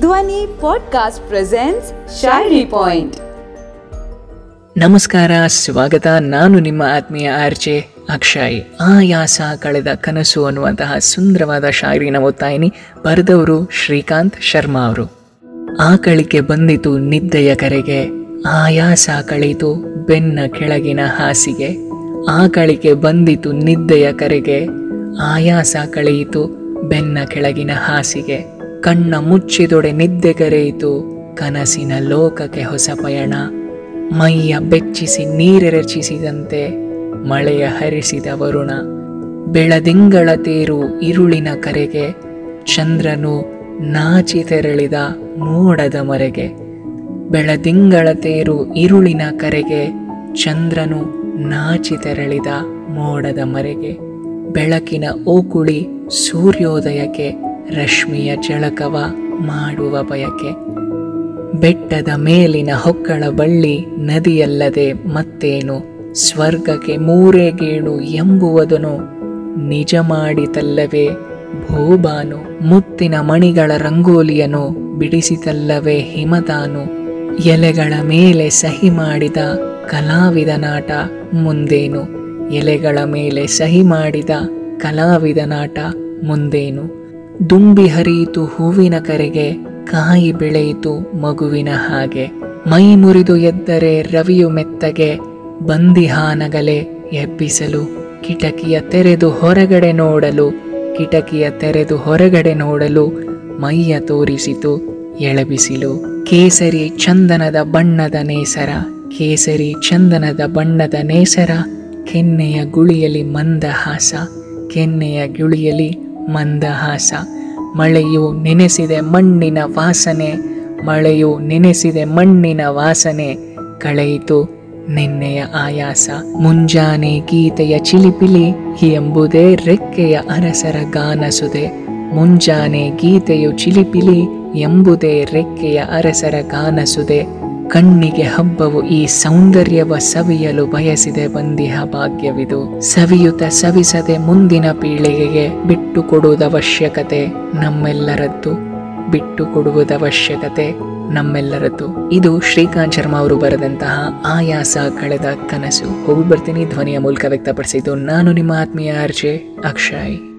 ಧ್ವನಿ podcast presence ಶಾಯರಿ point ನಮಸ್ಕಾರ, ಸ್ವಾಗತ. ನಾನು ನಿಮ್ಮ ಆತ್ಮೀಯ ಆರ್ಜೆ ಅಕ್ಷಯ್. ಆಯಾಸ ಕಳೆದ ಕನಸು ಅನ್ನುವಂತಹ ಸುಂದರವಾದ ಶಾಯರಿನ ಒತ್ತಾಯಿನಿ ಬರೆದವರು ಶ್ರೀಕಾಂತ್ ಶರ್ಮಾ ಅವರು. ಆಕಳಿಕೆ ಬಂದಿತು ನಿದ್ದೆಯ ಕರೆಗೆ. ಆಯಾಸ ಕಳೆಯಿತು ಬೆನ್ನ ಕೆಳಗಿನ ಹಾಸಿಗೆ. ಆಕಳಿಕೆ ಬಂದಿತು ನಿದ್ದೆಯ ಕರೆಗೆ. ಆಯಾಸ ಕಳೆಯಿತು ಬೆನ್ನ ಕೆಳಗಿನ ಹಾಸಿಗೆ. ಕಣ್ಣ ಮುಚ್ಚಿದೊಡೆ ನಿದ್ದೆಗರೆಯಿತು ಕನಸಿನ ಲೋಕಕ್ಕೆ ಹೊಸ ಪಯಣ. ಮೈಯ ಬೆಚ್ಚಿಸಿ ನೀರೆರಚಿಸಿದಂತೆ ಮಳೆಯ ಹರಿಸಿದ ವರುಣ. ಬೆಳದಿಂಗಳ ತೇರು ಇರುಳಿನ ಕರೆಗೆ. ಚಂದ್ರನು ನಾಚಿ ತೆರಳಿದ ಮೋಡದ ಮರೆಗೆ. ಬೆಳದಿಂಗಳ ತೇರು ಇರುಳಿನ ಕರೆಗೆ. ಚಂದ್ರನು ನಾಚಿ ತೆರಳಿದ ಮೋಡದ ಮರೆಗೆ. ಬೆಳಕಿನ ಓಕುಳಿ ಸೂರ್ಯೋದಯಕ್ಕೆ. ರಶ್ಮಿಯ ಚಳಕವ ಮಾಡುವ ಬಯಕೆ. ಬೆಟ್ಟದ ಮೇಲಿನ ಹೊಕ್ಕಳ ಬಳ್ಳಿ ನದಿಯಲ್ಲದೆ ಮತ್ತೇನು? ಸ್ವರ್ಗಕ್ಕೆ ಮೂರೇಗೇಣು ಎಂಬುವುದನ್ನು ಎಂಬುವುದನು ನಿಜ ಮಾಡಿತಲ್ಲವೇ ಭೂಬಾನು ಮುತ್ತಿನ ಮಣಿಗಳ ರಂಗೋಲಿಯನು ಬಿಡಿಸಿತಲ್ಲವೇ ಹಿಮತಾನು ಎಲೆಗಳ ಮೇಲೆ ಸಹಿ ಮಾಡಿದ ಕಲಾವಿದನಾಟ ಮುಂದೇನು? ಎಲೆಗಳ ಮೇಲೆ ಸಹಿ ಮಾಡಿದ ಕಲಾವಿದನಾಟ ಮುಂದೇನು? ದುಂಬಿ ಹರಿಯಿತು ಹೂವಿನ ಕರೆಗೆ, ಕಾಯಿ ಬೆಳೆಯಿತು ಮಗುವಿನ ಹಾಗೆ. ಮೈ ಮುರಿದು ಎದ್ದರೆ ರವಿಯು ಮೆತ್ತಗೆ ಬಂದಿಹಾನಗಲೆ ಎಬ್ಬಿಸಲು, ಕಿಟಕಿಯ ತೆರೆದು ಹೊರಗಡೆ ನೋಡಲು, ಕಿಟಕಿಯ ತೆರೆದು ಹೊರಗಡೆ ನೋಡಲು ಮೈಯ ತೋರಿಸಿತು ಎಳಬಿಸಿಲು. ಕೇಸರಿ ಚಂದನದ ಬಣ್ಣದ ನೇಸರ, ಕೇಸರಿ ಚಂದನದ ಬಣ್ಣದ ನೇಸರ, ಕೆನ್ನೆಯ ಗುಳಿಯಲಿ ಮಂದಹಾಸ, ಕೆನ್ನೆಯ ಗುಳಿಯಲಿ ಮಂದಹಾಸ. ಮಳೆಯು ನೆನೆಸಿದೆ ಮಣ್ಣಿನ ವಾಸನೆ. ಮಳೆಯು ನೆನೆಸಿದೆ ಮಣ್ಣಿನ ವಾಸನೆ. ಕಳೆಯಿತು ನಿನ್ನೆಯ ಆಯಾಸ. ಮುಂಜಾನೆ ಗೀತೆಯ ಚಿಲಿಪಿಲಿ ಎಂಬುದೇ ರೆಕ್ಕೆಯ ಅರಸರ ಗಾನಸುದೆ. ಮುಂಜಾನೆ ಗೀತೆಯು ಚಿಲಿಪಿಲಿ ಎಂಬುದೇ ರೆಕ್ಕೆಯ ಅರಸರ ಗಾನಸುದೆ. ಕಣ್ಣಿಗೆ ಹಬ್ಬವು ಈ ಸೌಂದರ್ಯವ ಸವಿಯಲು ಬಯಸಿದೆ ಬಂದಿಹ ಭಾಗ್ಯವಿದು. ಸವಿಯುತ ಸವಿಸದೆ ಮುಂದಿನ ಪೀಳಿಗೆಗೆ ಬಿಟ್ಟು ಕೊಡುವುದವಶ್ಯಕತೆ ನಮ್ಮೆಲ್ಲರದ್ದು ಬಿಟ್ಟು ಕೊಡುವುದವಶ್ಯಕತೆ ನಮ್ಮೆಲ್ಲರದ್ದು. ಇದು ಶ್ರೀಕಾಂತ್ ಶರ್ಮಾ ಅವರು ಬರೆದಂತಹ ಆಯಾಸ ಕಳೆದ ಕನಸು. ಹೋಗಿ ಬರ್ತೀನಿ ಧ್ವನಿಯ ಮೂಲಕ ವ್ಯಕ್ತಪಡಿಸಿದ್ದು ನಾನು ನಿಮ್ಮ ಆತ್ಮೀಯ ಆರ್ಜೆ ಅಕ್ಷಯ್.